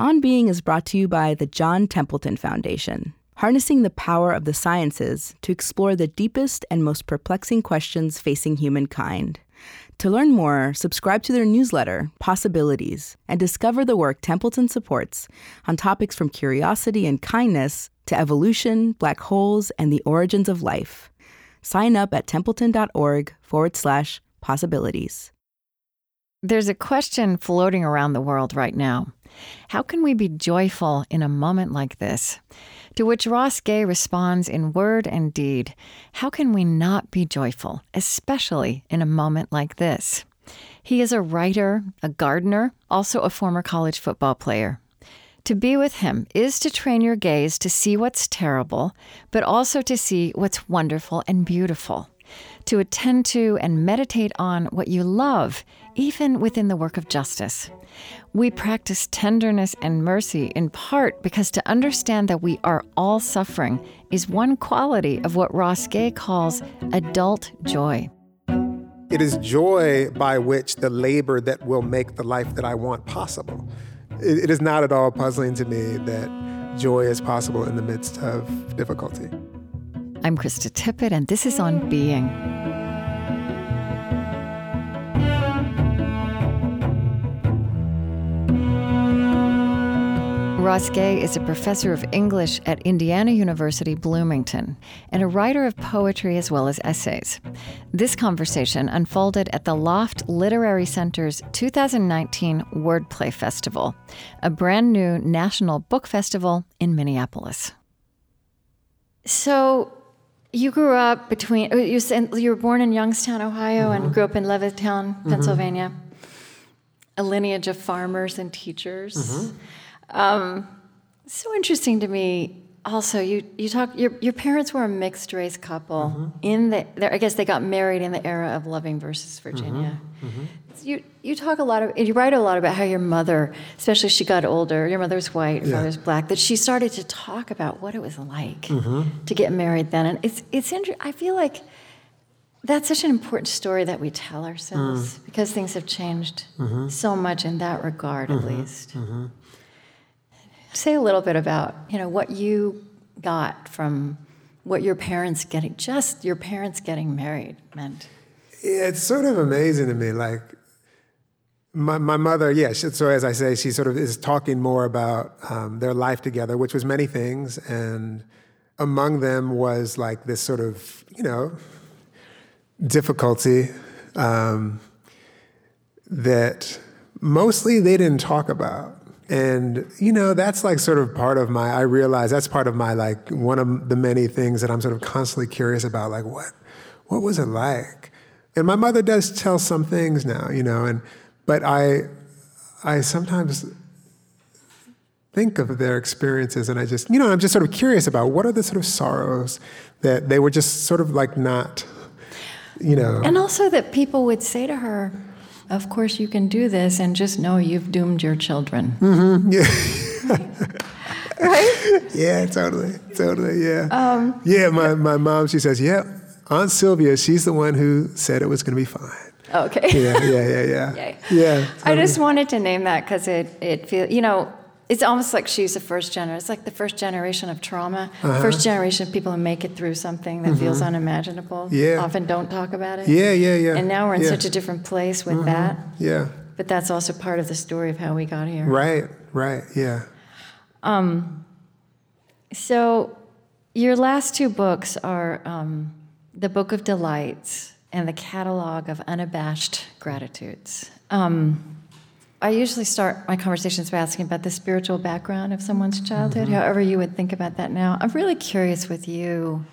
On Being is brought to you by the John Templeton Foundation, harnessing the power of the sciences to explore the deepest and most perplexing questions facing humankind. To learn more, subscribe to their newsletter, Possibilities, and discover the work Templeton supports on topics from curiosity and kindness to evolution, black holes, and the origins of life. Sign up at templeton.org forward slash possibilities. There's a question floating around the world right now. How can we be joyful in a moment like this? To which Ross Gay responds in word and deed How can we not be joyful, especially in a moment like this? He is a writer, a gardener, also a former college football player. To be with him is to train your gaze to see what's terrible, but also to see what's wonderful and beautiful. To attend to and meditate on what you love, even within the work of justice. We practice tenderness and mercy in part because to understand that we are all suffering is one quality of what Ross Gay calls adult joy. It is joy by which the labor that will make the life that I want possible. it, it is not at all puzzling to me that joy is possible in the midst of difficulty. I'm Krista Tippett, and this is On Being. Ross Gay is a professor of English at Indiana University Bloomington and a writer of poetry as well as essays. This conversation unfolded at the Loft Literary Center's 2019 Wordplay Festival, a brand new national book festival in Minneapolis. So, you grew up between, you, you were born in Youngstown, Ohio, mm-hmm. and grew up in Levittown, mm-hmm. Pennsylvania, mm-hmm. a lineage of farmers and teachers. Mm-hmm. Um, so interesting to me. Also, you you talk. Your your parents were a mixed race couple. Mm-hmm. In the, I guess they got married in the era of Loving versus Virginia. Mm-hmm. Mm-hmm. You you talk a lot of. You write a lot about how your mother, especially she got older. Your mother was white, your yeah. father's black. That she started to talk about what it was like mm-hmm. to get married then, and it's it's interesting. I feel like that's such an important story that we tell ourselves mm. because things have changed mm-hmm. so much in that regard, at mm-hmm. least. Say a little bit about, you know, what you got from what your parents getting, just your parents getting married meant. It's sort of amazing to me. Like, my, my mother. Yeah, so as I say, she sort of is talking more about um, their life together, which was many things, and among them was like this sort of, you know, difficulty um, that mostly they didn't talk about. And, you know, that's like sort of part of my, I realize that's part of my, like, one of the many things that I'm sort of constantly curious about. Like, what, what was it like? And my mother does tell some things now, you know, and, but I, I sometimes think of their experiences and I just, you know, I'm just sort of curious about what are the sort of sorrows that they were just sort of like not, you know. And also that people would say to her, of course you can do this and just know you've doomed your children. Mm-hmm. Yeah. right? Yeah, totally. Totally, yeah. Um, yeah, my, my mom, she says, yeah, Aunt Sylvia, she's the one who said it was going to be fine. Okay. Yeah, yeah, yeah, yeah. Yay. Yeah. Totally. I just wanted to name that because it, it feels, you know, it's almost like she's the first generation. It's like the first generation of trauma. Uh-huh. First generation of people who make it through something that mm-hmm. feels unimaginable. Yeah. Often don't talk about it. Yeah, yeah, yeah. And now we're in yeah. such a different place with mm-hmm. that. Yeah. But that's also part of the story of how we got here. Right, right, yeah. Um, so your last two books are um, The Book of Delights and The Catalog of Unabashed Gratitudes. Um, I usually start my conversations by asking about the spiritual background of someone's childhood, mm-hmm. however you would think about that now. I'm really curious with you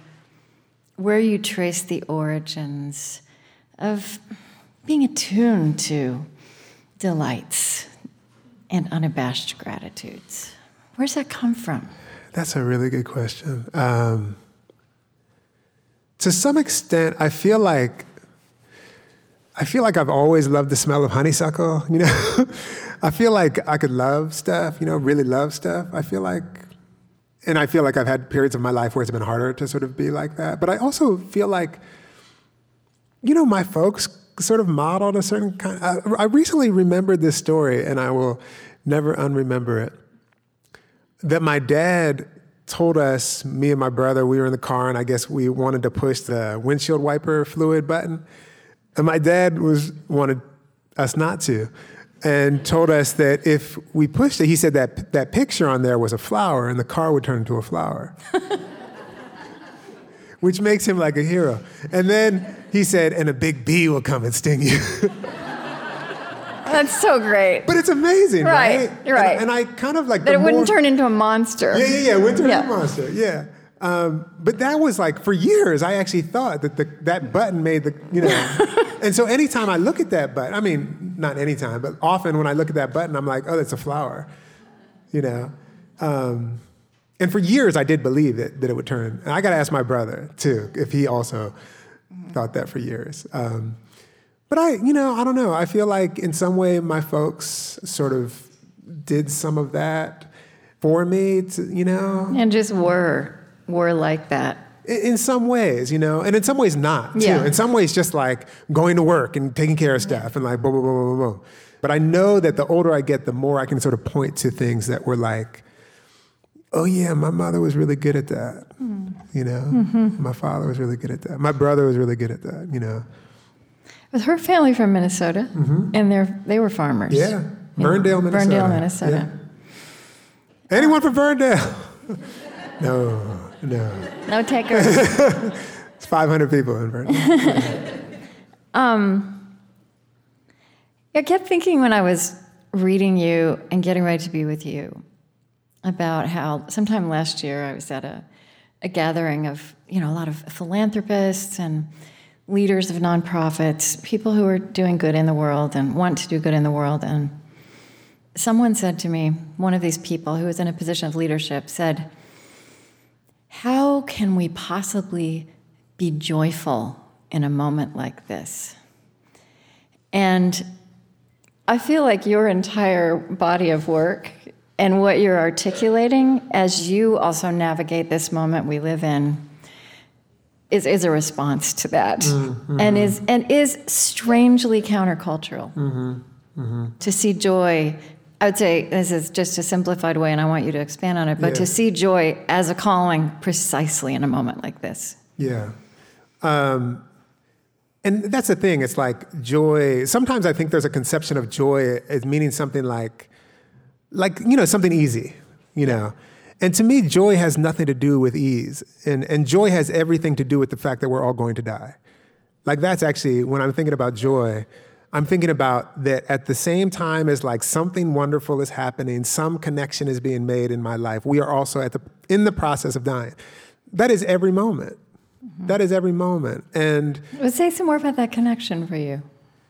where you trace the origins of being attuned to delights and unabashed gratitudes. Where's that come from? That's a really good question. Um, to some extent, I feel like I feel like I've always loved the smell of honeysuckle, you know? I feel like I could love stuff, you know, really love stuff. I feel like, and I feel like I've had periods of my life where it's been harder to sort of be like that. But I also feel like, you know, my folks sort of modeled a certain kind. I, I recently remembered this story, and I will never unremember it. that my dad told us, me and my brother, we were in the car, and I guess we wanted to push the windshield wiper fluid button. And my dad was wanted us not to and told us that if we pushed it, he said that that picture on there was a flower and the car would turn into a flower. Which makes him like a hero. And then he said, and a big bee will come and sting you. That's so great. But it's amazing, right? Right, right. And, and I kind of like that it wouldn't more- turn into a monster. Yeah, yeah, yeah. Winter Yeah. yeah. Monster. Yeah. Um, but that was like for years. I actually thought that the, that button made the you know. and so anytime I look at that button, I mean, not anytime, but often when I look at that button, I'm like, oh, that's a flower, you know. Um, and for years, I did believe that that it would turn. And I got to ask my brother too if he also thought that for years. Um, but I, you know, I don't know. I feel like in some way my folks sort of did some of that for me, to, you know, And just were were like that. in, some ways, you know, and in some ways not too. Yeah. In some ways, just like going to work and taking care of stuff and like boom, boom, boom, boom, boom. But I know that the older I get, the more I can sort of point to things that were like, oh yeah, my mother was really good at that. You know, my father was really good at that. My brother was really good at that. You know, With her family from Minnesota, mm-hmm. and they they were farmers. Mm-hmm. yeah, Ferndale, Minnesota. Ferndale, Minnesota. Yeah. Anyone from Ferndale? no, no. No takers. It's 500 people in Ferndale. Um, I kept thinking when I was reading you and getting ready to be with you about how sometime last year I was at a, a gathering of, you know, a lot of philanthropists and leaders of nonprofits, people who are doing good in the world and want to do good in the world. And someone said to me, one of these people who was in a position of leadership said, How can we possibly be joyful in a moment like this? And I feel like your entire body of work and what you're articulating as you also navigate this moment we live in is, is a response to that. Mm-hmm. And is and is strangely countercultural mm-hmm. Mm-hmm. to see joy i would say this is just a simplified way and i want you to expand on it but Yeah. to see joy as a calling precisely in a moment like this Yeah. Um, and that's the thing. It's like joy. Sometimes I think there's a conception of joy as meaning something like, like you know, something easy. You know, and to me, joy has nothing to do with ease, and and joy has everything to do with the fact that we're all going to die. Like that's actually when I'm thinking about joy, I'm thinking about that at the same time as like something wonderful is happening, some connection is being made in my life. We are also at the in the process of dying. That is every moment. Mm-hmm. That is every moment, and Well, say some more about that connection for you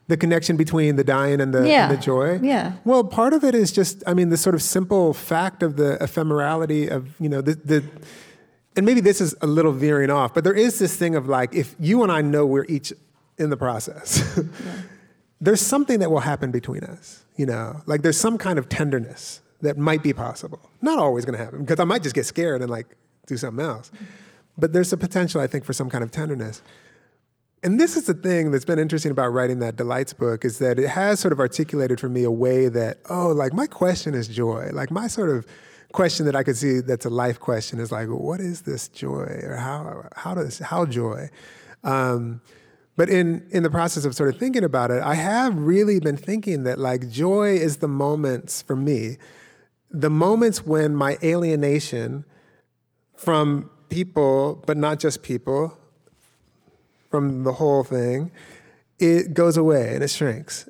the connection between the dying and the, Yeah. and the joy. Yeah. Well, part of it is just, I mean, the sort of simple fact of the ephemerality of, you know, the, the and maybe this is a little veering off, but there is this thing of like, if you and I know we're each in the process, there's something that will happen between us, you know, like there's some kind of tenderness that might be possible. Not always going to happen because I might just get scared and like do something else. But there's a potential, I think, for some kind of tenderness. And this is the thing that's been interesting about writing that Delights book is that it has sort of articulated for me a way that, oh, like my question is joy. Like my sort of question that I could see that's a life question is like, what is this joy? Or how how does how joy? Um, but in in the process of sort of thinking about it, I have really been thinking that like joy is the moments for me, the moments when my alienation from people, but not just people, from the whole thing, it goes away and it shrinks.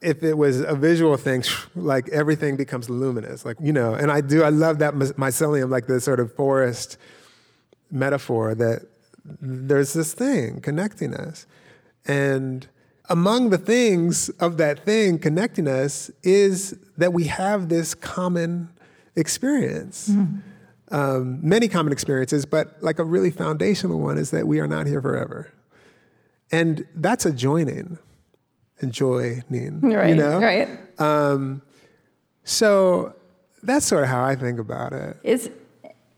If it was a visual thing, like everything becomes luminous, like, you know, and I do, I love that mycelium, like the sort of forest metaphor that there's this thing connecting us. And among the things of that thing connecting us is that we have this common experience. Um, many common experiences, but like a really foundational one is that we are not here forever. And that's a joining and joining. right You know? right So that's sort of how I think about it. Is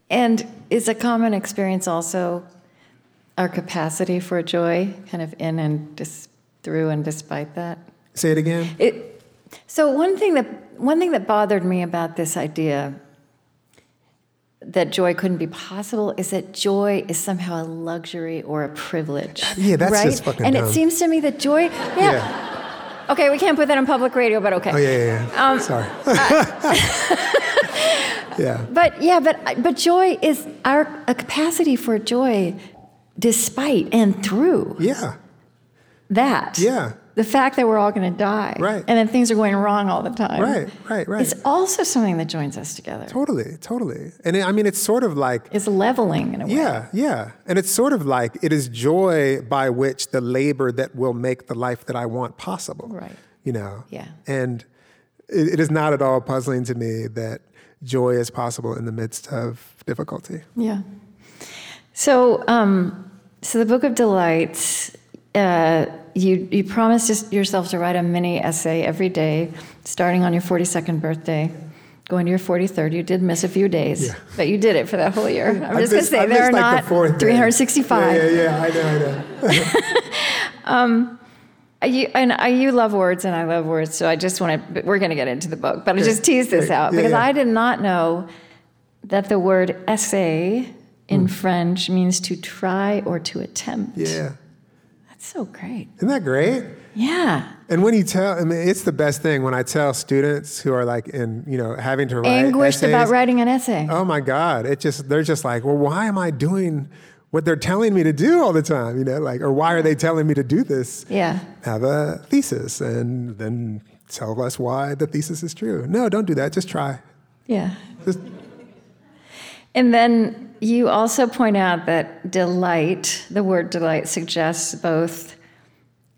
and is a common experience also our capacity for joy, kind of in and dis, through and despite that. Say it again. It, so one thing that one thing that bothered me about this idea that joy couldn't be possible is that joy is somehow a luxury or a privilege. Yeah, that's right? just fucking And dumb. it seems to me that joy, yeah. Yeah. Okay, we can't put that on public radio, but okay. Oh yeah, yeah, yeah. Um, Sorry. yeah. But yeah, but but joy is our a capacity for joy, despite and through Yeah. that. Yeah. The fact that we're all going to die. Right. And then things are going wrong all the time. Right. Right. Right. It's also something that joins us together. totally. Totally. And it, I mean, it's sort of like It's leveling in a way. Yeah, yeah. And it's sort of like it is joy by which the labor that will make the life that I want possible. Right. You know? Yeah. And it, it is not at all puzzling to me that joy is possible in the midst of difficulty. Yeah. So, um, so the Book of Delights, uh, you you promised yourself to write a mini essay every day, starting on your 42nd birthday, going to your 43rd. You did miss a few days, Yeah. but you did it for that whole year. I'm I just going to say there are like, not the 365. Yeah, yeah, yeah. I know, I know. Uh, You, and I, you love words, and I love words. So I just want to. We're going to get into the book, but I just tease this out Yeah, because yeah. I did not know that the word essay in hmm. French means to try or to attempt. Yeah. That's so great. Isn't that great? Yeah. And when you tell, I mean, it's the best thing when I tell students who are like in, you know, having to write Anguished essays, about writing an essay. Oh my God. It just, they're just like, well, why am I doing what they're telling me to do all the time? You know, like, or why are they telling me to do this? Yeah. Have a thesis and then tell us why the thesis is true. No, don't do that. Just try. Yeah. Just, And then you also point out that delight, the word delight, suggests both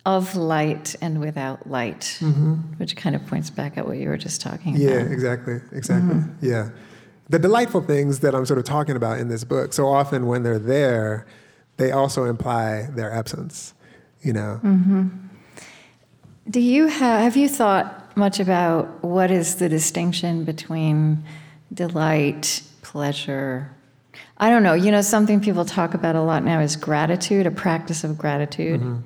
of light and without light, mm-hmm. which kind of points back at what you were just talking yeah, about. Yeah, exactly. Exactly. Mm-hmm. Yeah. The delightful things that I'm sort of talking about in this book, so often when they're there, they also imply their absence, you know? Mm-hmm. Do you have, have you thought much about what is the distinction between delight, pleasure? I don't know. You know, something people talk about a lot now is gratitude, a practice of gratitude.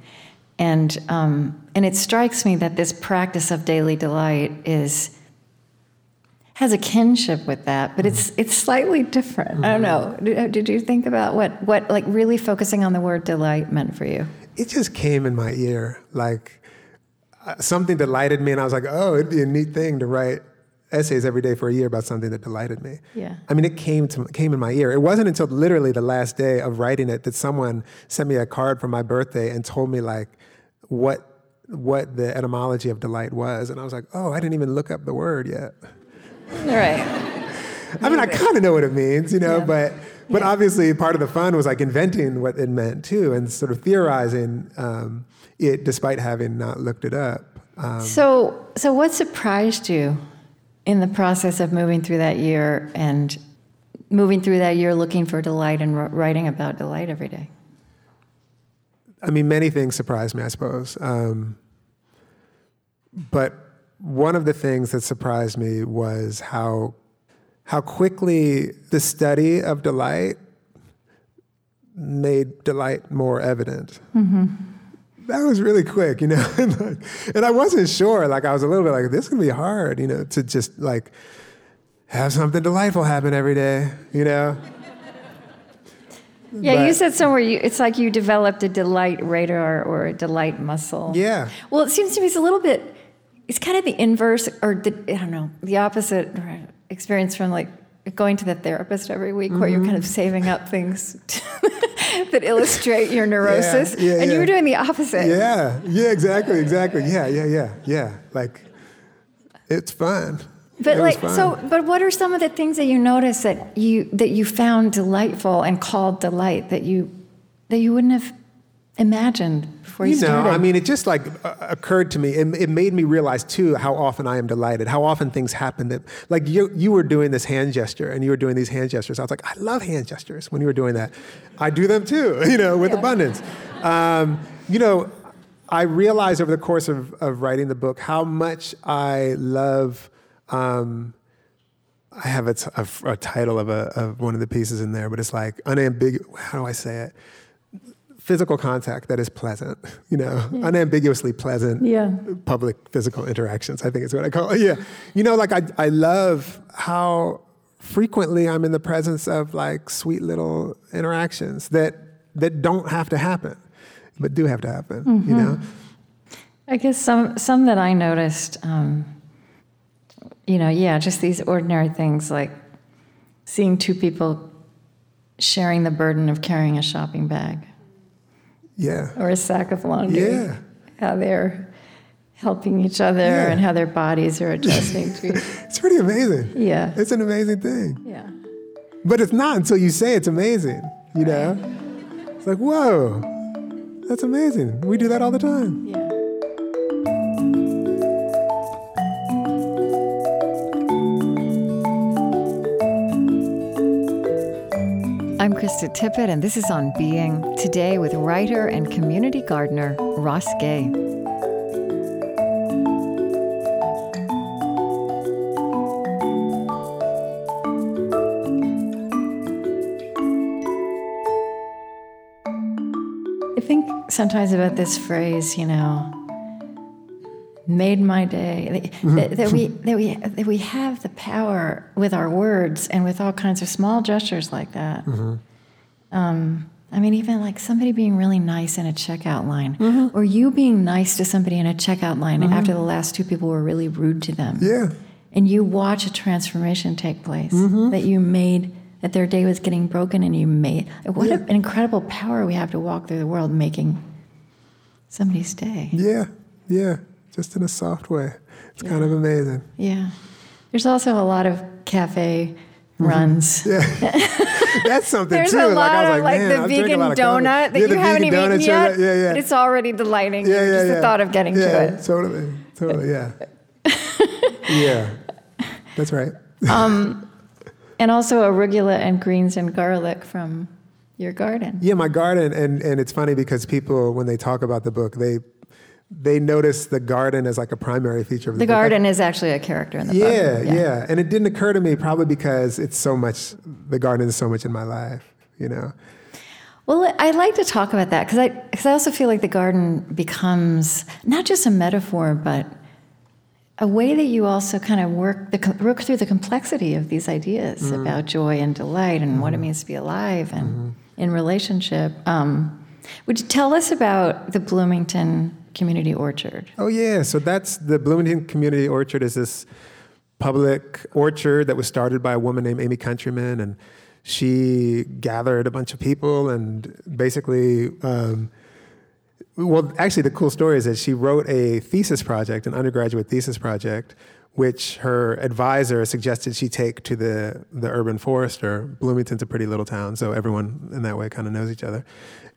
And, um, and it strikes me that this practice of daily delight is has a kinship with that, but it's it's slightly different. I don't know. Did, did you think about what what like really focusing on the word delight meant for you? it just came in my ear like uh, something delighted me and i was like oh it'd be a neat thing to write essays every day for a year about something that delighted me Yeah. i mean it came to came in my ear it wasn't until literally the last day of writing it that someone sent me a card for my birthday and told me like what what the etymology of delight was and i was like oh i didn't even look up the word yet right. I mean, I kind of know what it means, you know, Yeah. but but Yeah. obviously part of the fun was like inventing what it meant too, and sort of theorizing um, it despite having not looked it up. Um, So, so what surprised you in the process of moving through that year and moving through that year looking for delight and writing about delight every day? I mean, many things surprised me, I suppose. Um, but one of the things that surprised me was how how quickly the study of delight made delight more evident. That was really quick, you know. and, like, and I wasn't sure. Like I was a little bit like, this is gonna be hard, you know, to just like have something delightful happen every day, you know. Yeah, you said somewhere you, it's like you developed a delight radar or a delight muscle. Yeah. Well, it seems to me it's a little bit, it's kind of the inverse or the, I don't know, the opposite experience from like going to the therapist every week where you're Mm-hmm. kind of saving up things that illustrate your neurosis. yeah, and you were doing the opposite. Yeah, yeah, exactly, exactly. Yeah, yeah, yeah, yeah. Like, it's fun. But It like so but what are some of the things that you noticed that you that you found delightful and called delight that you that you wouldn't have imagined before you, you know, started? I mean, it just like uh, occurred to me. It, it made me realize too how often I am delighted. How often things happen that, like you, you were doing this hand gesture and you were doing these hand gestures. I was like, I love hand gestures. When you were doing that, I do them too. You know, with abundance. Um, you know, I realized over the course of, of writing the book how much I love. Um, I have a, t- a a title of, a, of one of the pieces in there, but it's like unambiguous. How do I say it? Physical contact that is pleasant, you know, unambiguously pleasant. Yeah. Public physical interactions, I think is what I call it. Yeah. You know, like I, I love how frequently I'm in the presence of like sweet little interactions that that don't have to happen, but do have to happen. Mm-hmm. You know. I guess some some that I noticed, um, you know, yeah, just these ordinary things like seeing two people sharing the burden of carrying a shopping bag. Yeah. Or a sack of laundry. Yeah. How they're helping each other yeah. and how their bodies are adjusting to It's pretty amazing. Yeah. It's an amazing thing. Yeah. But it's not until you say it's amazing, you know? It's like, whoa, that's amazing. We do that all the time. Yeah. I'm Krista Tippett, and this is On Being, today with writer and community gardener Ross Gay. I think sometimes about this phrase, you know, made my day. That, that, we that we that we have the power with our words and with all kinds of small gestures like that. Mm-hmm. Um, I mean, even like somebody being really nice in a checkout line, mm-hmm. or you being nice to somebody in a checkout line mm-hmm. after the last two people were really rude to them. Yeah. And you watch a transformation take place mm-hmm. that you made, that their day was getting broken, and you made. What yeah. an incredible power we have to walk through the world making somebody's day. Yeah, yeah just in a soft way. It's yeah. kind of amazing. Yeah. There's also a lot of cafe mm-hmm. runs. Yeah. That's something too. There's too. a lot like, of like, like the vegan donut that yeah, you haven't even eaten yet. Yeah, yeah. But it's already delighting yeah. Yeah, just the thought of getting to it. Totally. Totally, yeah. yeah. That's right. um, and also arugula and greens and garlic from your garden. Yeah, my garden, and, and it's funny because people, when they talk about the book, they they noticed the garden as like a primary feature of the, the garden is actually a character in the yeah, book. Yeah, yeah. And it didn't occur to me probably because it's so much the garden is so much in my life, you know. Well, I like to talk about that because I because I also feel like the garden becomes not just a metaphor, but a way that you also kind of work the work through the complexity of these ideas mm-hmm. about joy and delight and mm-hmm. what it mm-hmm. means to be alive and mm-hmm. in relationship. Um, would you tell us about the Bloomington Community Orchard. Oh yeah, so that's the Bloomington Community Orchard is this public orchard that was started by a woman named Amy Countryman, and she gathered a bunch of people and basically. Um, well, actually, the cool story is that she wrote a thesis project, an undergraduate thesis project, which her advisor suggested she take to the, the urban forester. Bloomington's a pretty little town, so everyone in that way kind of knows each other.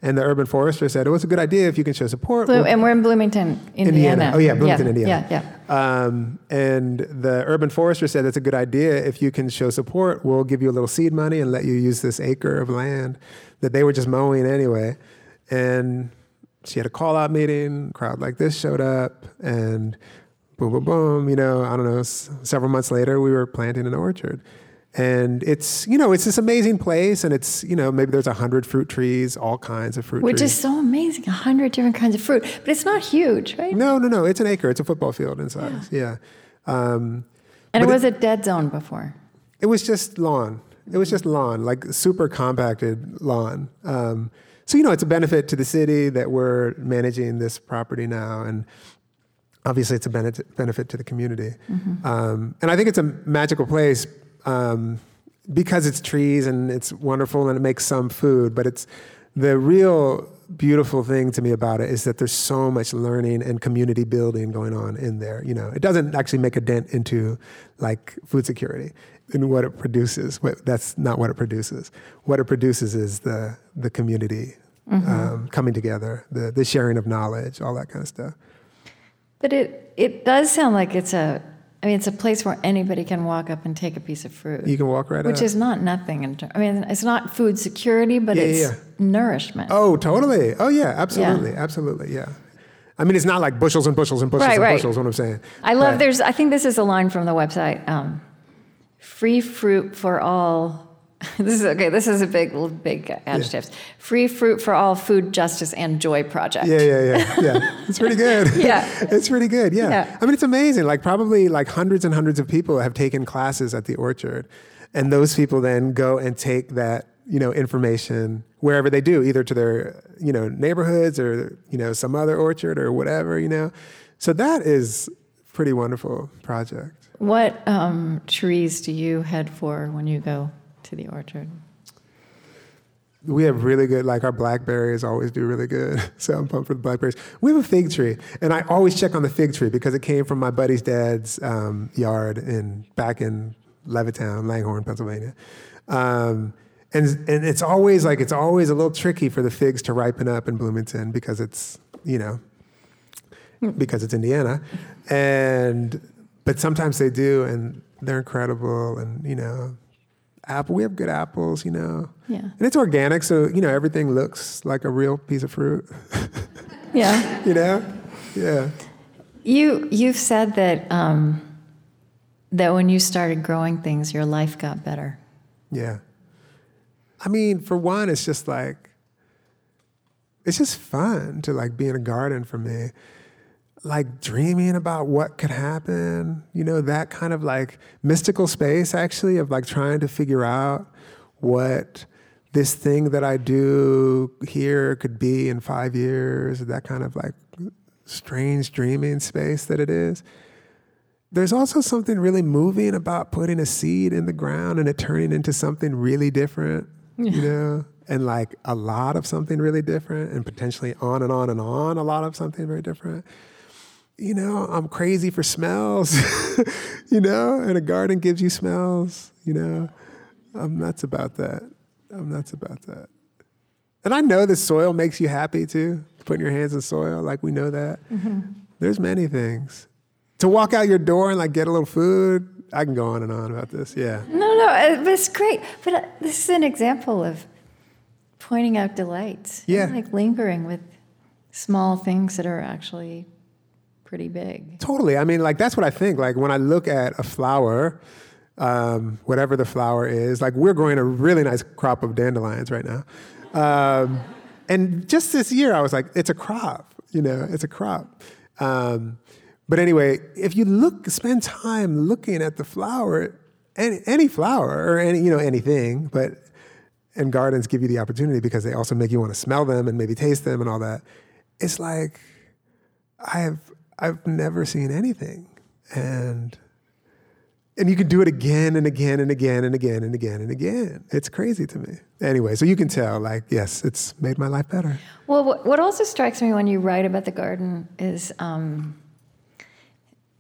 And the urban forester said, it was a good idea if you can show support. And we're in Bloomington, Indiana. Indiana. Oh, yeah, Bloomington, yeah, Indiana. Yeah, yeah. Um, and the urban forester said, it's a good idea. If you can show support, we'll give you a little seed money and let you use this acre of land that they were just mowing anyway. And she had a call out meeting, crowd like this showed up, and boom, boom, boom. You know, I don't know, s- several months later, we were planting an orchard and it's you know it's this amazing place and it's you know maybe there's a hundred fruit trees all kinds of fruit trees. which trees. is so amazing a hundred different kinds of fruit but it's not huge right no no no it's an acre it's a football field in size yeah, yeah. Um, and it was it, a dead zone before it was just lawn it was just lawn like super compacted lawn um, so you know it's a benefit to the city that we're managing this property now and obviously it's a benefit, benefit to the community mm-hmm. um, and i think it's a magical place um, because it's trees and it's wonderful and it makes some food, but it's the real beautiful thing to me about it is that there's so much learning and community building going on in there. You know, it doesn't actually make a dent into like food security in what it produces. That's not what it produces. What it produces is the the community mm-hmm. um, coming together, the the sharing of knowledge, all that kind of stuff. But it it does sound like it's a I mean, it's a place where anybody can walk up and take a piece of fruit. You can walk right up. Which up. is not nothing. In ter- I mean, it's not food security, but yeah, it's yeah. nourishment. Oh, totally. Oh, yeah, absolutely. Yeah. Absolutely, yeah. I mean, it's not like bushels and bushels and bushels right, and right. bushels, what I'm saying. I love, but, there's, I think this is a line from the website um, free fruit for all this is okay. This is a big, big adjectives. Yeah. Free fruit for all, food justice and joy project. Yeah, yeah, yeah, yeah. It's pretty good. yeah, it's pretty good. Yeah. yeah. I mean, it's amazing. Like probably like hundreds and hundreds of people have taken classes at the orchard, and those people then go and take that you know information wherever they do, either to their you know neighborhoods or you know some other orchard or whatever you know. So that is pretty wonderful project. What um, trees do you head for when you go to the orchard? We have really good, like our blackberries always do really good. So I'm pumped for the blackberries. We have a fig tree, and I always check on the fig tree because it came from my buddy's dad's um, yard in back in Levittown, Langhorne, Pennsylvania. Um, and and it's always like it's always a little tricky for the figs to ripen up in Bloomington because it's you know because it's Indiana, and but sometimes they do, and they're incredible, and you know apple. We have good apples, you know. Yeah. And it's organic, so you know everything looks like a real piece of fruit. Yeah. you know. Yeah. You you've said that um, that when you started growing things, your life got better. Yeah. I mean, for one, it's just like it's just fun to like be in a garden for me. Like dreaming about what could happen, you know, that kind of like mystical space actually of like trying to figure out what this thing that I do here could be in five years, that kind of like strange dreaming space that it is. There's also something really moving about putting a seed in the ground and it turning into something really different, you know, and like a lot of something really different, and potentially on and on and on, a lot of something very different. You know, I'm crazy for smells, you know, and a garden gives you smells, you know. I'm nuts about that. I'm nuts about that. And I know the soil makes you happy too, putting your hands in soil, like we know that. There's many things. To walk out your door and like get a little food, I can go on and on about this. Yeah. No, no, uh, it's great. But uh, this is an example of pointing out delights. Yeah. Like lingering with small things that are actually pretty big. Totally. I mean, like that's what I think. Like when I look at a flower, um, whatever the flower is, like we're growing a really nice crop of dandelions right now. Um, and just this year, I was like, it's a crop. You know, it's a crop. Um, but anyway, if you look, spend time looking at the flower, any, any flower or any, you know, anything, but and gardens give you the opportunity because they also make you want to smell them and maybe taste them and all that. It's like I've I've never seen anything, and and you can do it again and again and again and again and again and again. It's crazy to me. Anyway, so you can tell, like, yes, it's made my life better. Well, what, what also strikes me when you write about the garden is um,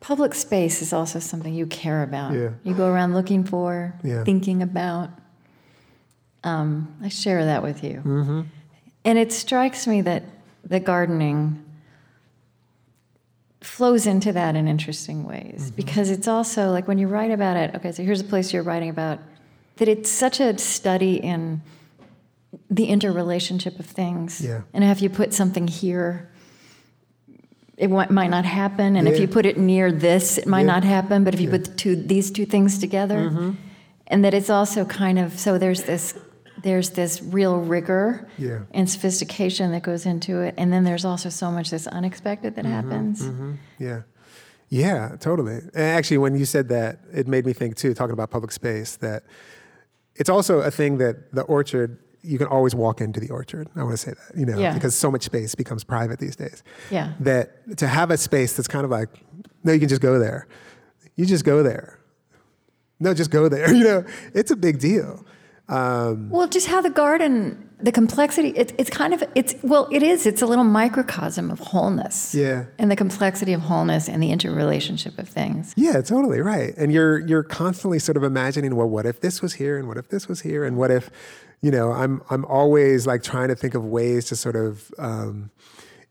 public space is also something you care about. Yeah. You go around looking for, Yeah. thinking about. Um, I share that with you. Mm-hmm. And it strikes me that the gardening flows into that in interesting ways Mm-hmm. because it's also like when you write about it, okay, so here's a place you're writing about, that it's such a study in the interrelationship of things. Yeah. And if you put something here, it might not happen. And if you put it near this, it might Yeah. not happen. But if you Yeah. put the two, these two things together, Mm-hmm. and that it's also kind of so there's this there's this real rigor Yeah. and sophistication that goes into it, and then there's also so much that's unexpected that happens. Mm-hmm. Yeah. Yeah, totally. And actually, when you said that, it made me think too, talking about public space, that it's also a thing that the orchard, you can always walk into the orchard. I want to say that, you know, Yeah. because so much space becomes private these days. Yeah. That to have a space that's kind of like, no, you can just go there. You just go there. No, just go there. You know, it's a big deal. Um, Well, just how the garden, the complexity, it, it's kind of, it's, well, it is, it's a little microcosm of wholeness. Yeah. And the complexity of wholeness and the interrelationship of things. Yeah, totally right. And you're you're constantly sort of imagining, well, what if this was here, and what if this was here, and what if, you know, I'm I'm always like trying to think of ways to sort of um,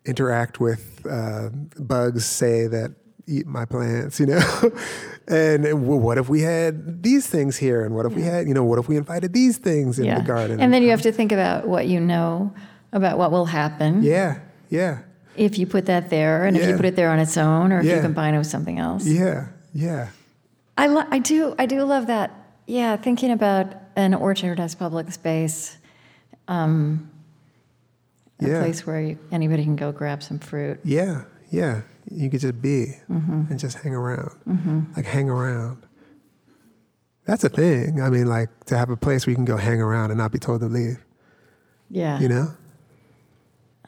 interact with uh, bugs, say that eat my plants, you know, and well, what if we had these things here, and what if we had, you know, what if we invited these things in the garden? And then you have to think about what you know about what will happen yeah, yeah, if you put that there and if you put it there on its own or if you combine it with something else. yeah, yeah, I, lo- I do I do love that. Yeah, thinking about an orchard as public space, um, a Yeah. place where you, anybody can go grab some fruit. yeah, yeah. You could just be Mm-hmm. and just hang around, like hang around. That's a thing. I mean, like to have a place where you can go hang around and not be told to leave. Yeah. You know?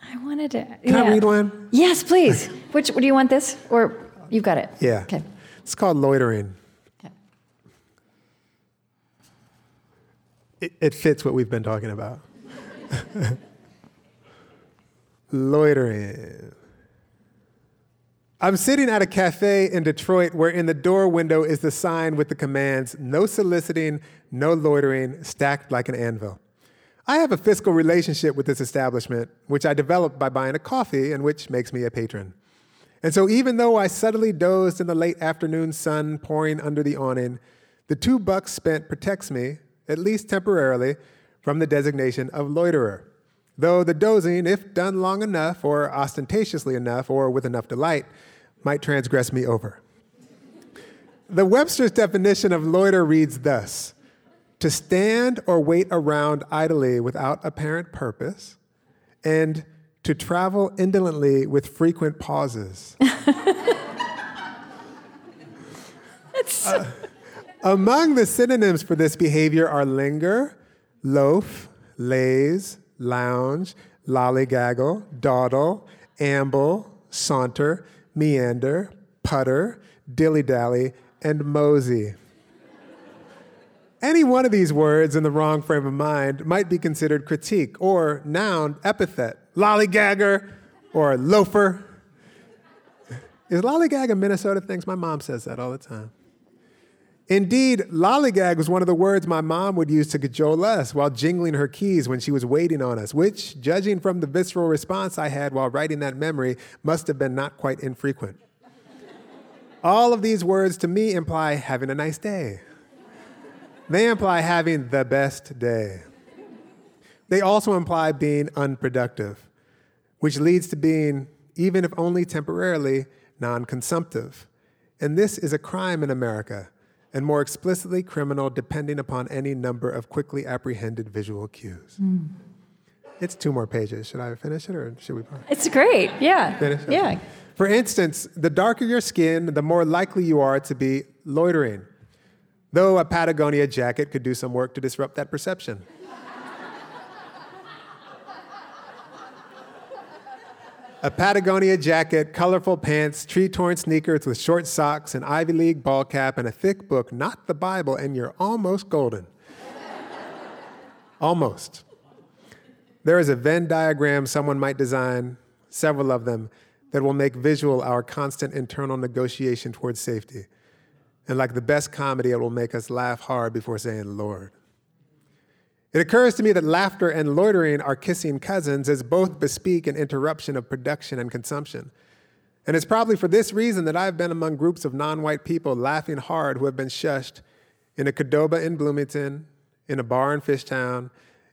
I wanted to. Can yeah. I read one? Yes, please. Which do you want this or you've got it? Yeah. Okay. It's called loitering. Okay. It, it fits what we've been talking about. loitering. I'm sitting at a cafe in Detroit where in the door window is the sign with the commands no soliciting, no loitering, stacked like an anvil. I have a fiscal relationship with this establishment, which I developed by buying a coffee and which makes me a patron. And so, even though I subtly dozed in the late afternoon sun pouring under the awning, the two bucks spent protects me, at least temporarily, from the designation of loiterer. Though the dozing, if done long enough, or ostentatiously enough, or with enough delight, might transgress me over. The Webster's definition of loiter reads thus to stand or wait around idly without apparent purpose, and to travel indolently with frequent pauses. uh, among the synonyms for this behavior are linger, loaf, laze, lounge, lollygaggle, dawdle, amble, saunter, meander, putter, dilly dally, and mosey. Any one of these words in the wrong frame of mind might be considered critique or noun epithet, lollygagger or loafer. Is lollygag a Minnesota thing? My mom says that all the time. Indeed, lollygag was one of the words my mom would use to cajole us while jingling her keys when she was waiting on us, which, judging from the visceral response I had while writing that memory, must have been not quite infrequent. All of these words to me imply having a nice day. They imply having the best day. They also imply being unproductive, which leads to being, even if only temporarily, non consumptive. And this is a crime in America, and more explicitly criminal depending upon any number of quickly apprehended visual cues. Mm. It's two more pages. Should I finish it or should we? It's great. Yeah. Finish it? Yeah. For instance, the darker your skin, the more likely you are to be loitering though a Patagonia jacket could do some work to disrupt that perception. A Patagonia jacket, colorful pants, tree torn sneakers with short socks, an Ivy League ball cap, and a thick book, not the Bible, and you're almost golden. almost. There is a Venn diagram someone might design, several of them, that will make visual our constant internal negotiation towards safety. And like the best comedy, it will make us laugh hard before saying, Lord. It occurs to me that laughter and loitering are kissing cousins, as both bespeak an interruption of production and consumption. And it's probably for this reason that I've been among groups of non white people laughing hard who have been shushed in a Qdoba in Bloomington, in a bar in Fishtown,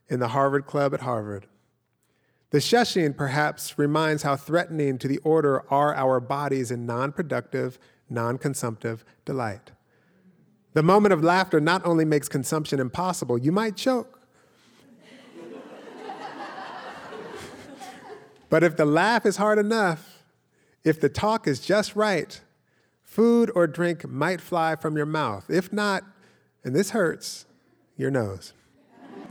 in the Harvard Club at Harvard. The shushing perhaps reminds how threatening to the order are our bodies in non productive, non consumptive delight. The moment of laughter not only makes consumption impossible, you might choke. But if the laugh is hard enough, if the talk is just right, food or drink might fly from your mouth. If not, and this hurts, your nose.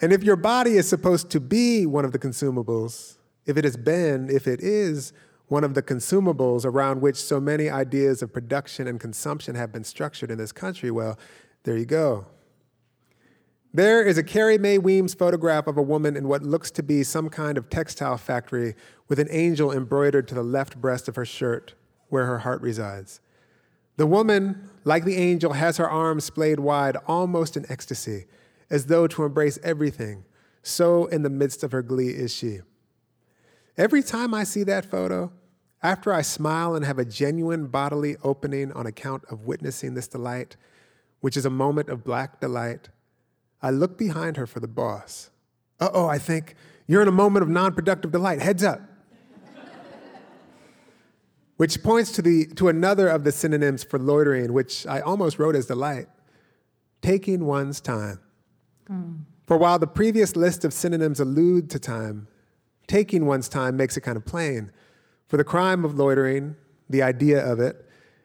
and if your body is supposed to be one of the consumables, if it has been, if it is one of the consumables around which so many ideas of production and consumption have been structured in this country, well, there you go. There is a Carrie Mae Weems photograph of a woman in what looks to be some kind of textile factory with an angel embroidered to the left breast of her shirt, where her heart resides. The woman, like the angel, has her arms splayed wide, almost in ecstasy, as though to embrace everything. So, in the midst of her glee, is she. Every time I see that photo, after I smile and have a genuine bodily opening on account of witnessing this delight, which is a moment of black delight, I look behind her for the boss. Uh oh, I think, you're in a moment of non productive delight. Heads up. which points to, the, to another of the synonyms for loitering, which I almost wrote as delight taking one's time. Mm. For while the previous list of synonyms allude to time, taking one's time makes it kind of plain. For the crime of loitering, the idea of it,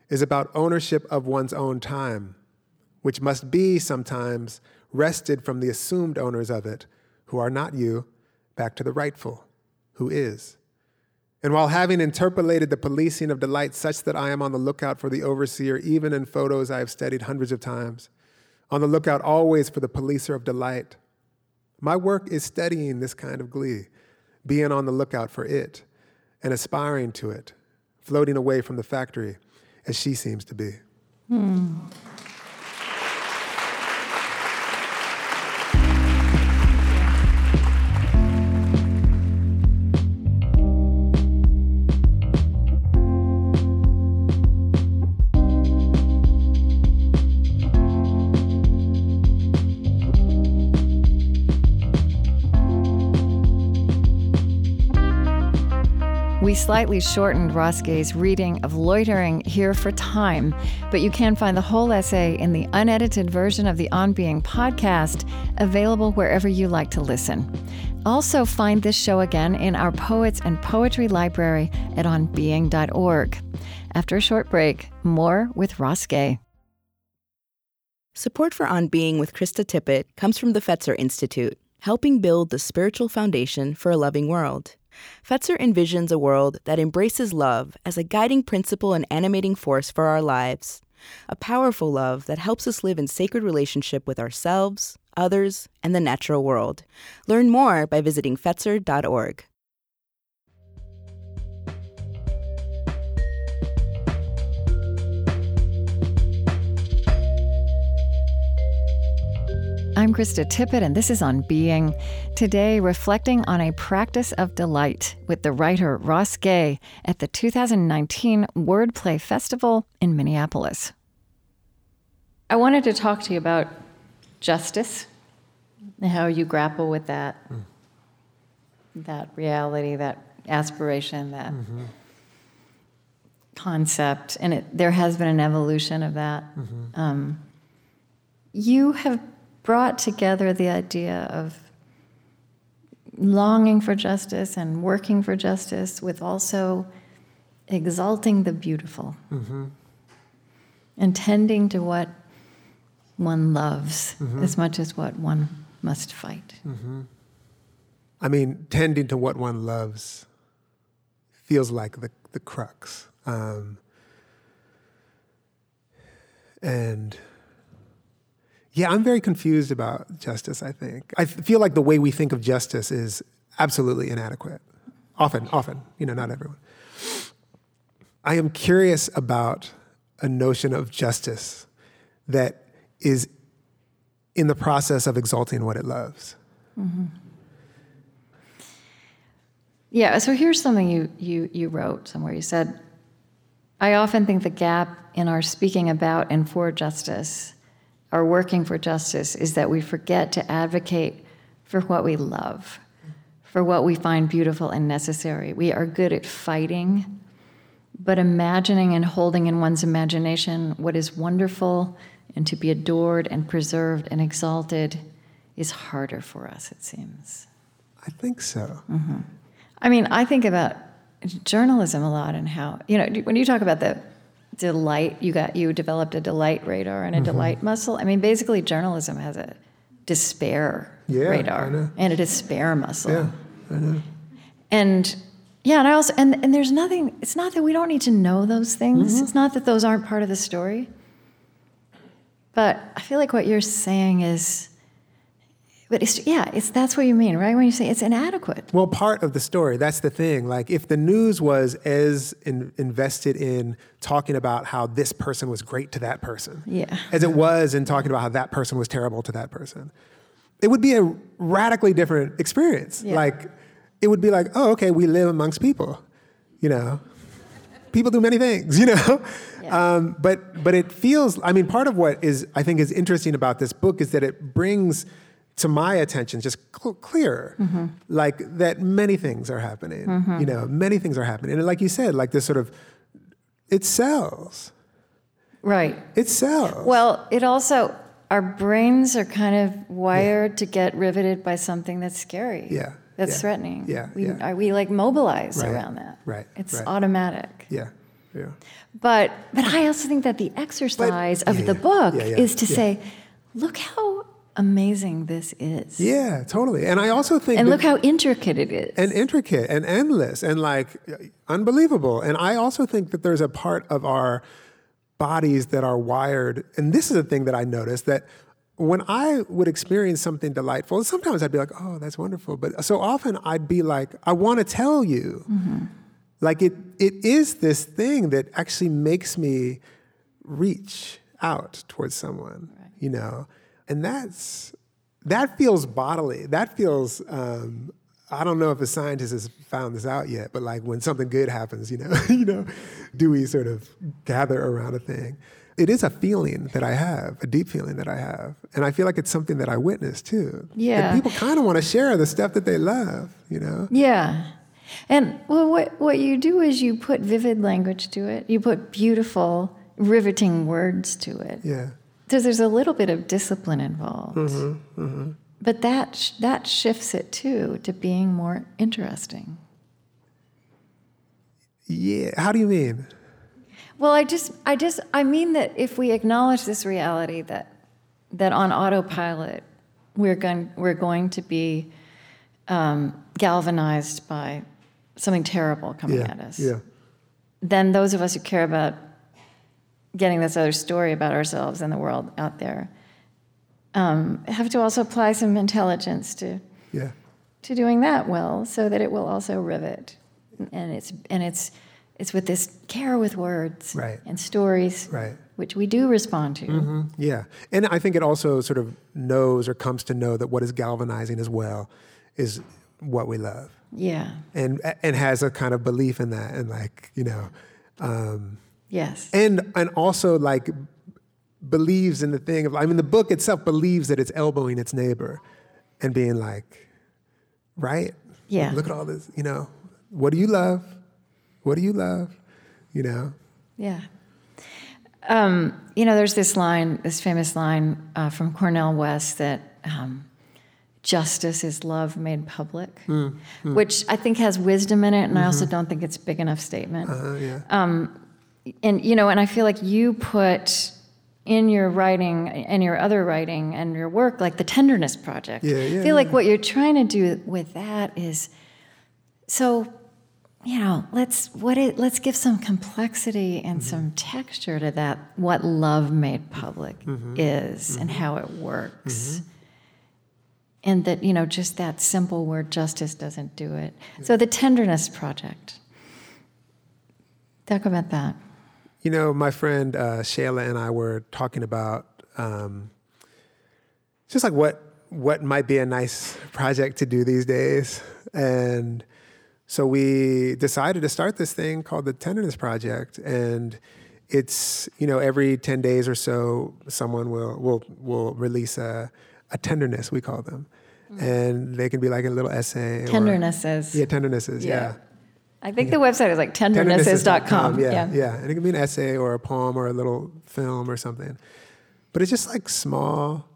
is about ownership of one's own time, which must be sometimes wrested from the assumed owners of it, who are not you, back to the rightful, who is. And while having interpolated the policing of delight such that I am on the lookout for the overseer, even in photos I have studied hundreds of times, on the lookout always for the policer of delight, my work is studying this kind of glee, being on the lookout for it, and aspiring to it, floating away from the factory as she seems to be. Hmm. Slightly shortened Ross Gay's reading of Loitering here for time, but you can find the whole essay in the unedited version of the On Being podcast, available wherever you like to listen. Also, find this show again in our Poets and Poetry Library at onbeing.org. After a short break, more with Ross Gay. Support for On Being with Krista Tippett comes from the Fetzer Institute, helping build the spiritual foundation for a loving world. Fetzer envisions a world that embraces love as a guiding principle and animating force for our lives. A powerful love that helps us live in sacred relationship with ourselves, others, and the natural world. Learn more by visiting Fetzer.org. I'm Krista Tippett, and this is On Being. Today, reflecting on a practice of delight with the writer Ross Gay at the 2019 Wordplay Festival in Minneapolis. I wanted to talk to you about justice and how you grapple with that, mm. that reality, that aspiration, that mm-hmm. concept. And it, there has been an evolution of that. Mm-hmm. Um, you have brought together the idea of longing for justice and working for justice with also exalting the beautiful mm-hmm. and tending to what one loves mm-hmm. as much as what one must fight. Mm-hmm. I mean, tending to what one loves feels like the, the crux. Um, and yeah, I'm very confused about justice, I think. I feel like the way we think of justice is absolutely inadequate. Often, often, you know, not everyone. I am curious about a notion of justice that is in the process of exalting what it loves. Mm-hmm. Yeah, so here's something you, you, you wrote somewhere. You said, I often think the gap in our speaking about and for justice our working for justice is that we forget to advocate for what we love, for what we find beautiful and necessary. We are good at fighting, but imagining and holding in one's imagination what is wonderful and to be adored and preserved and exalted is harder for us, it seems. I think so. Mm-hmm. I mean, I think about journalism a lot and how, you know, when you talk about the delight you got you developed a delight radar and a mm-hmm. delight muscle. I mean basically journalism has a despair yeah, radar and a despair muscle. Yeah i know. And yeah and i also and, and there's nothing it's not that we don't need to know those things. Mm-hmm. it's not that those aren't part of the story. But i feel like what you're saying is but it's yeah, it's that's what you mean, right? When you say it's inadequate. Well, part of the story. That's the thing. Like if the news was as in, invested in talking about how this person was great to that person, yeah, as it was in talking about how that person was terrible to that person, it would be a radically different experience. Yeah. Like it would be like, oh, okay, we live amongst people, you know. People do many things, you know. Yeah. Um, but but it feels. I mean, part of what is I think is interesting about this book is that it brings to my attention just cl- clear mm-hmm. like that many things are happening mm-hmm. you know many things are happening and like you said like this sort of it sells right it sells well it also our brains are kind of wired yeah. to get riveted by something that's scary yeah that's yeah. threatening yeah we, yeah. we like mobilize right. around that right it's right. automatic yeah Yeah. But but I also think that the exercise of yeah, the book is to say, look how amazing this is. Yeah, totally. And I also think And that- look how intricate it is. and intricate and endless and like unbelievable. And I also think that there's a part of our bodies that are wired. And this is a thing that I noticed that when I would experience something delightful, sometimes I'd be like, oh, that's wonderful. But so often I'd be like, I want to tell you. Mm-hmm. Like it, it is this thing that actually makes me reach out towards someone, you know? And that's, that feels bodily. That feels, um, I don't know if a scientist has found this out yet, but like when something good happens, you know, you know, do we sort of gather around a thing? It is a feeling that I have, a deep feeling that I have, and I feel like it's something that I witness too. Yeah. and people kind of want to share the stuff that they love, you know. Yeah. And well, what, what you do is you put vivid language to it, you put beautiful, riveting words to it. Yeah, So there's a little bit of discipline involved. Mm-hmm, But that, sh- that shifts it too to being more interesting. yeah. How do you mean? Well, I just, I just, I mean that if we acknowledge this reality that, that on autopilot we're going, we're going to be um, galvanized by something terrible coming Yeah, at us, yeah, then those of us who care about getting this other story about ourselves and the world out there um, have to also apply some intelligence to yeah, to doing that well, so that it will also rivet, and it's and it's it's with this care with words Right. and stories, Right. which we do respond to. yeah. And I think it also sort of knows or comes to know that what is galvanizing as well is what we love. Yeah. and and has a kind of belief in that and like you know um, Yes. and and also like believes in the thing of I mean the book itself believes that it's elbowing its neighbor and being like right Yeah. look at all this you know what do you love what do you love you know Yeah. Um, you know, there's this line, this famous line uh, from Cornel West that um, justice is love made public, which I think has wisdom in it, and I also don't think it's a big enough statement. uh, yeah and you know and i feel like you put in your writing and your other writing and your work like the tenderness project. Yeah, yeah, i feel like yeah. what you're trying to do with that is so you know let's what it let's give some complexity and Mm-hmm. some texture to that what love made public Mm-hmm. is and how it works. And that you know just that simple word justice doesn't do it. So the tenderness project. Talk about that You know, my friend uh, Shayla and I were talking about um, just like what what might be a nice project to do these days, and so we decided to start this thing called the Tenderness Project, and it's you know every ten days or so someone will will will release a a tenderness we call them, and they can be like a little essay. or- tendernesses yeah, tendernesses. Yeah. yeah. I think the website is like tendernesses.com. Yeah, Yeah. yeah, And it can be an essay or a poem or a little film or something. But it's just like small.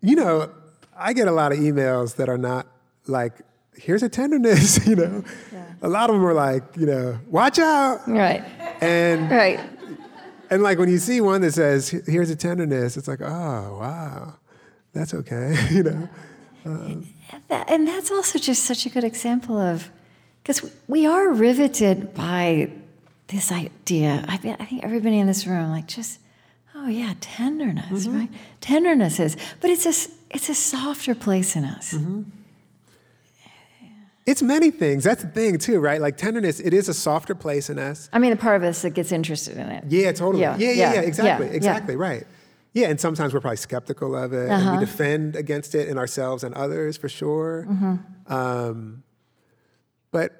You know, I get a lot of emails that are not like, here's a tenderness, you know. Yeah. A lot of them are like, you know, watch out. Right. And Right. and like when you see one that says, here's a tenderness, it's like, oh wow, that's okay, you know. That- and that's also just such a good example of because we are riveted by this idea. I, mean, I think everybody in this room, like, just oh yeah, tenderness, right? Tenderness is, but it's a it's a softer place in us. It's many things. That's the thing too, right? Like tenderness, it is a softer place in us. I mean, the part of us that gets interested in it. Yeah, totally. Yeah, Yeah, yeah, yeah, exactly, yeah, exactly, right. Yeah, and sometimes we're probably skeptical of it, and Uh-huh. we defend against it in ourselves and others for sure. Mm-hmm. Um, but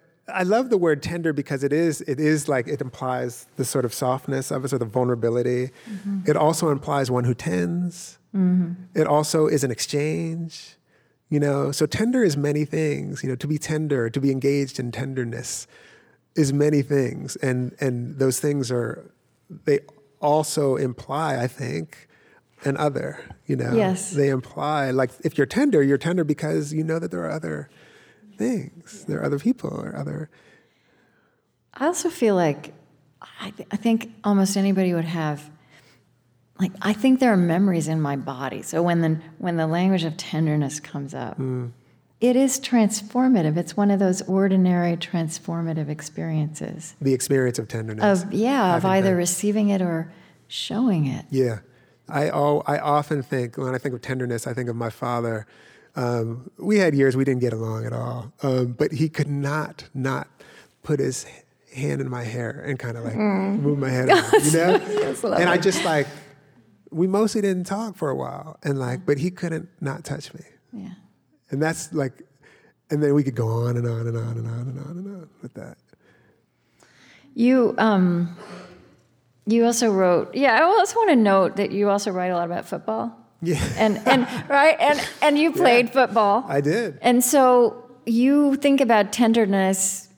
I love the word tender because it is, it is like it implies the sort of softness of it, or the vulnerability. Mm-hmm. It also implies one who tends. It also is an exchange. You know, so tender is many things. You know, to be tender, to be engaged in tenderness, is many things, and and those things are they also imply, I think, an other. You know, Yes. they imply like if you're tender, you're tender because you know that there are other things, there are other people or other. I also feel like I, th- I think almost anybody would have like I think there are memories in my body. So when the when the language of tenderness comes up, mm. it is transformative. It's one of those ordinary transformative experiences. The experience of tenderness. Of yeah, of either that. receiving it or showing it. Yeah. I oh, I often think when I think of tenderness, I think of my father. Um, we had years we didn't get along at all, um, but he could not not put his hand in my hair and kind of like mm. move my head, around, you know. yes, and I just like we mostly didn't talk for a while, and like, but he couldn't not touch me. Yeah. And that's like, and then we could go on and on and on and on and on and on with that. You um, you also wrote. Yeah, I also want to note that you also write a lot about football. Yeah. And and right and and you played yeah, football. I did. And so you think about tenderness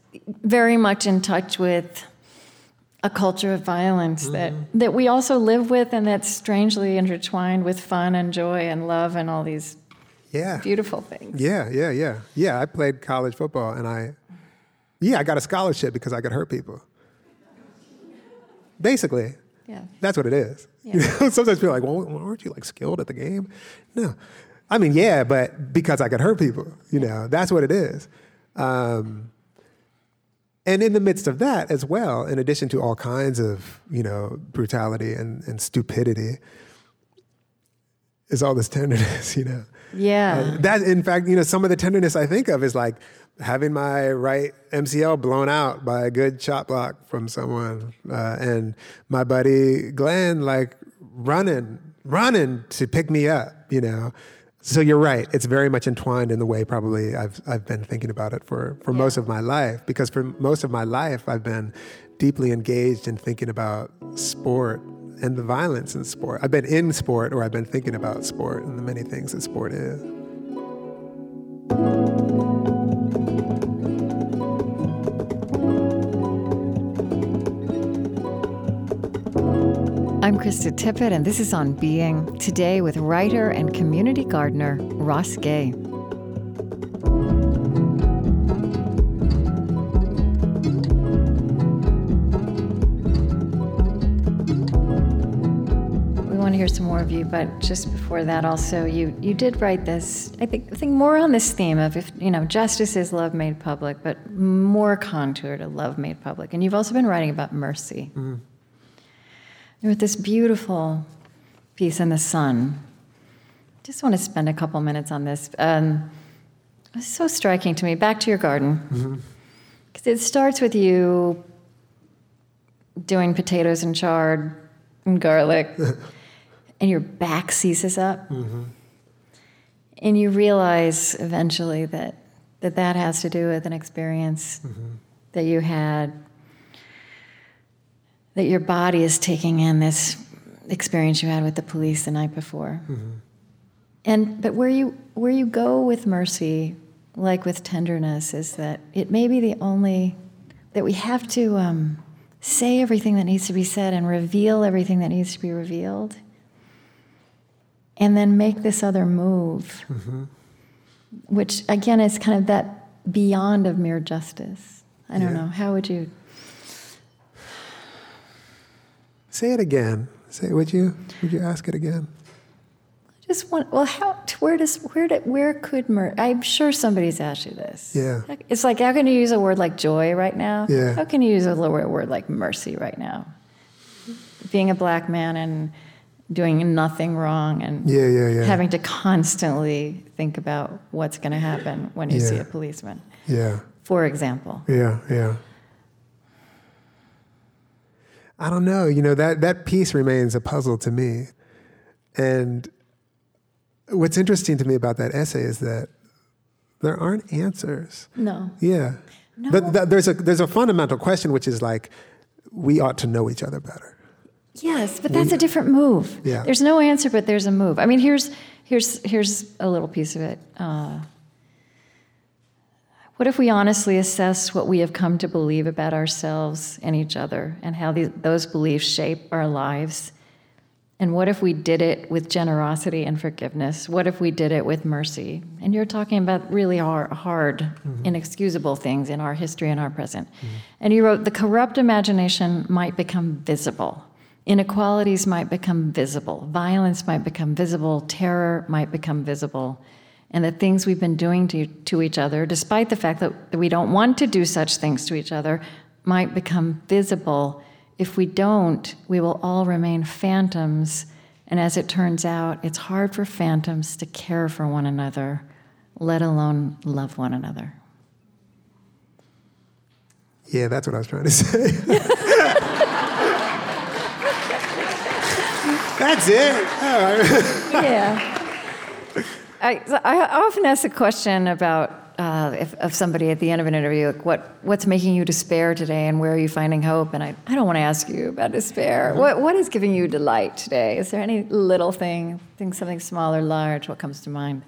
very much in touch with a culture of violence mm-hmm. that, that we also live with and that's strangely intertwined with fun and joy and love and all these yeah. beautiful things. Yeah, yeah, yeah. Yeah, I played college football and I, yeah, I got a scholarship because I could hurt people. Basically. Yeah. That's what it is. Yeah. You know, sometimes people are like, well, weren't you like skilled at the game? No. I mean, yeah, but because I could hurt people, you know, that's what it is. Um, and in the midst of that as well, in addition to all kinds of, you know, brutality and, and stupidity, is all this tenderness, you know. Yeah. Uh, that, in fact, you know, some of the tenderness I think of is like having my right MCL blown out by a good shot block from someone, uh, and my buddy Glenn like running, running to pick me up, you know. So you're right. It's very much entwined in the way probably I've I've been thinking about it for for yeah. most of my life because for most of my life I've been deeply engaged in thinking about sport and the violence in sport. I've been in sport or I've been thinking about sport and the many things that sport is. I'm Krista Tippett, and this is On Being, today with writer and community gardener Ross Gay. We want to hear some more of you, but just before that, also, you, you did write this, I think, I think more on this theme of if, you know, justice is love made public, but more contour to love made public. And you've also been writing about mercy. Mm-hmm. Was this beautiful piece in the sun. Just want to spend a couple minutes on this. Um, it's so striking to me. Back to your garden. Because mm-hmm. it starts with you doing potatoes and chard and garlic, and your back seizes up. Mm-hmm. And you realize eventually that, that that has to do with an experience mm-hmm. that you had that your body is taking in this experience you had with the police the night before. Mm-hmm. And but where you where you go with mercy, like with tenderness, is that it may be the only that we have to um, say everything that needs to be said and reveal everything that needs to be revealed, and then make this other move, mm-hmm. which again is kind of that beyond of mere justice. I don't yeah. know. How would you Say it again. Say, would you? Would you ask it again? I just want. Well, how? Where does? Where did? Where could? Mer- I'm sure somebody's asked you this. Yeah. It's like how can you use a word like joy right now? Yeah. How can you use a word like mercy right now? Being a black man and doing nothing wrong and yeah, yeah, yeah. having to constantly think about what's going to happen when you yeah. see a policeman. Yeah. For example. Yeah, yeah. I don't know. You know that that piece remains a puzzle to me, and what's interesting to me about that essay is that there aren't answers. No. Yeah. No. But th- there's a there's a fundamental question which is like, we ought to know each other better. Yes, but that's we, a different move. Yeah. There's no answer, but there's a move. I mean, here's here's here's a little piece of it. Uh, what if we honestly assess what we have come to believe about ourselves and each other and how these, those beliefs shape our lives And what if we did it with generosity and forgiveness? What if we did it with mercy? And you're talking about really hard, hard mm-hmm. inexcusable things in our history and our present. Mm-hmm. And you wrote, the corrupt imagination might become visible. Inequalities might become visible. Violence might become visible. Terror might become visible. And the things we've been doing to, to each other, despite the fact that we don't want to do such things to each other, might become visible if we don't, we will all remain phantoms. And as it turns out, it's hard for phantoms to care for one another, let alone love one another. Yeah, that's what I was trying to say. that's it. yeah. I, I often ask a question about uh, if, of somebody at the end of an interview, like what, what's making you despair today and where are you finding hope? And I, I don't want to ask you about despair. Mm-hmm. What, what is giving you delight today? Is there any little thing, think something small or large? What comes to mind?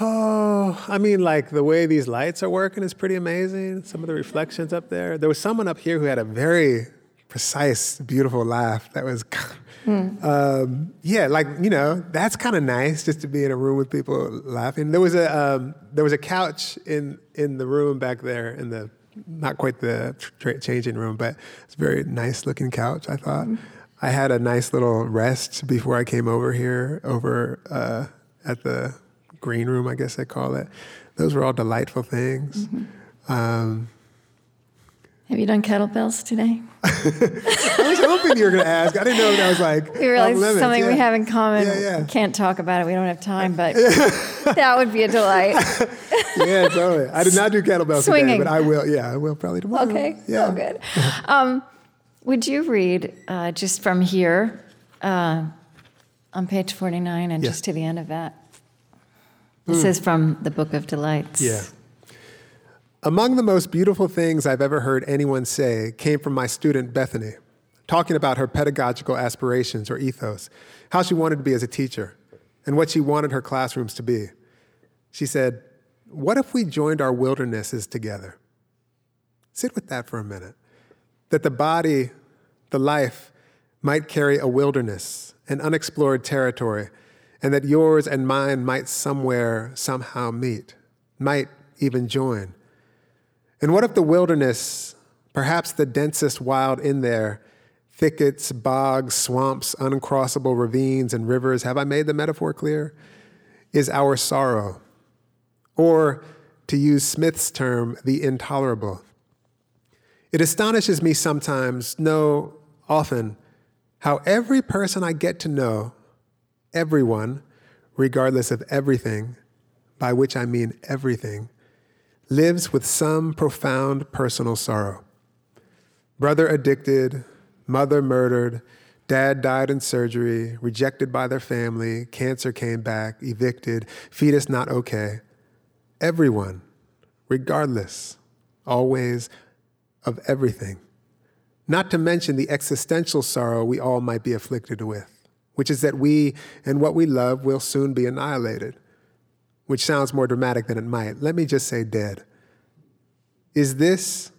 Oh, I mean, like the way these lights are working is pretty amazing. Some of the reflections up there. There was someone up here who had a very precise, beautiful laugh that was Mm. Um, yeah, like you know, that's kind of nice just to be in a room with people laughing. There was a um, there was a couch in in the room back there in the not quite the tra- changing room, but it's a very nice looking couch. I thought mm. I had a nice little rest before I came over here over uh, at the green room, I guess they call it. Those were all delightful things. Mm-hmm. Um, have you done kettlebells today? I was hoping you were going to ask. I didn't know that was like. We realized something yeah. we have in common. Yeah, yeah. Can't talk about it. We don't have time, but that would be a delight. yeah, totally. I did not do kettlebells Swinging. today, but I will. Yeah, I will probably tomorrow. Okay. Yeah. Oh, good. Um, would you read uh, just from here uh, on page 49 and just to the end of that? This mm. is from the Book of Delights. Yeah. Among the most beautiful things I've ever heard anyone say came from my student Bethany, talking about her pedagogical aspirations or ethos, how she wanted to be as a teacher, and what she wanted her classrooms to be. She said, What if we joined our wildernesses together? Sit with that for a minute. That the body, the life, might carry a wilderness, an unexplored territory, and that yours and mine might somewhere, somehow meet, might even join. And what if the wilderness, perhaps the densest wild in there, thickets, bogs, swamps, uncrossable ravines, and rivers, have I made the metaphor clear? Is our sorrow. Or, to use Smith's term, the intolerable. It astonishes me sometimes, no, often, how every person I get to know, everyone, regardless of everything, by which I mean everything, lives with some profound personal sorrow. Brother addicted, mother murdered, dad died in surgery, rejected by their family, cancer came back, evicted, fetus not okay. Everyone, regardless, always of everything. Not to mention the existential sorrow we all might be afflicted with, which is that we and what we love will soon be annihilated which sounds more dramatic than it might. Let me just say dead. Is this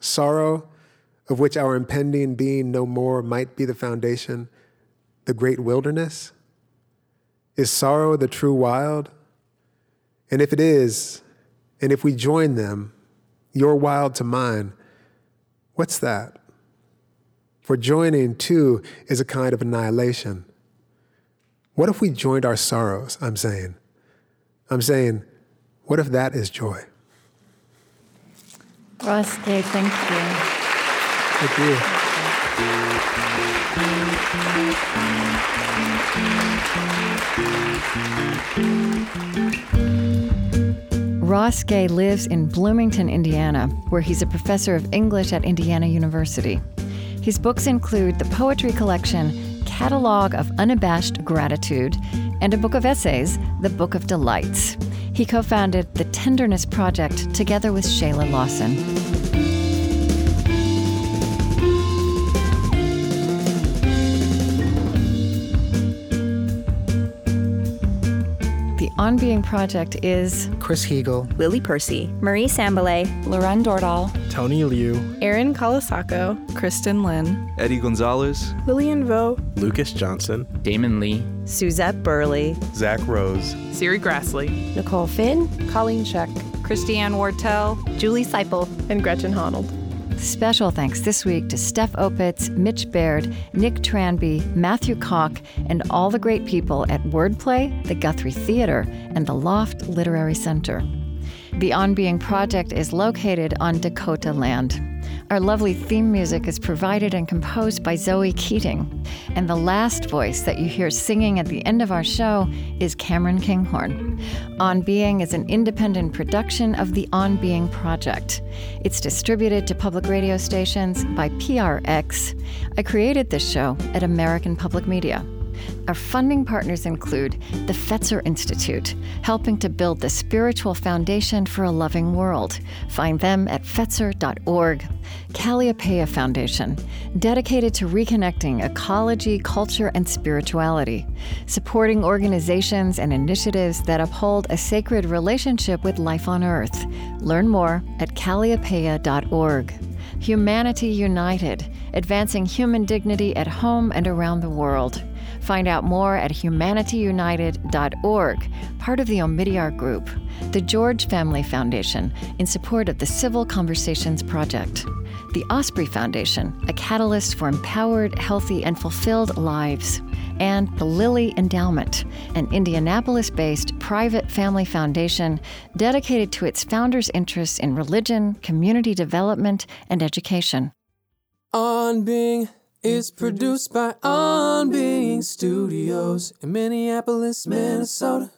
sorrow of which our impending being no more might be the foundation, the great wilderness? Is sorrow the true wild? And if it is, and if we join them, your wild to mine, what's that? For joining too is a kind of annihilation. What if we joined our sorrows? I'm saying. I'm saying, what if that is joy? Ross Gay, thank you. Thank you. Ross Gay lives in Bloomington, Indiana, where he's a professor of English at Indiana University. His books include the poetry collection Catalog of Unabashed Gratitude and a book of essays, The Book of Delights. He co founded the Tenderness Project together with Shayla Lawson. On Being Project is Chris Heagle, Lilly Percy, Marie Sambilay, Lauren Dordal, Tony Liu, Erin Colasacco, Kristin Lin, Eddie Gonzalez, Lillian Vo, Lucas Johnson, Damon Lee, Suzette Burley, Zack Rose, Serri Graslie, Nicole Finn, Colleen Scheck, Christiane Wartell, Julie Siple, and Gretchen Honnold. Special thanks this week to Steph Opitz, Mitch Baird, Nick Tranby, Matthew Koch, and all the great people at Wordplay, the Guthrie Theater, and the Loft Literary Center. The On Being Project is located on Dakota land. Our lovely theme music is provided and composed by Zoe Keating. And the last voice that you hear singing at the end of our show is Cameron Kinghorn. On Being is an independent production of the On Being Project. It's distributed to public radio stations by PRX. I created this show at American Public Media. Our funding partners include the Fetzer Institute, helping to build the spiritual foundation for a loving world. Find them at fetzer.org. Kalliopeia Foundation, dedicated to reconnecting ecology, culture, and spirituality, supporting organizations and initiatives that uphold a sacred relationship with life on Earth. Learn more at kalliopeia.org. Humanity United, advancing human dignity at home and around the world. Find out more at humanityunited.org, part of the Omidyar Group, the George Family Foundation, in support of the Civil Conversations Project, the Osprey Foundation, a catalyst for empowered, healthy, and fulfilled lives, and the Lilly Endowment, an Indianapolis based private family foundation dedicated to its founders' interests in religion, community development, and education. On Being is produced by On Being Studios in Minneapolis, Minnesota.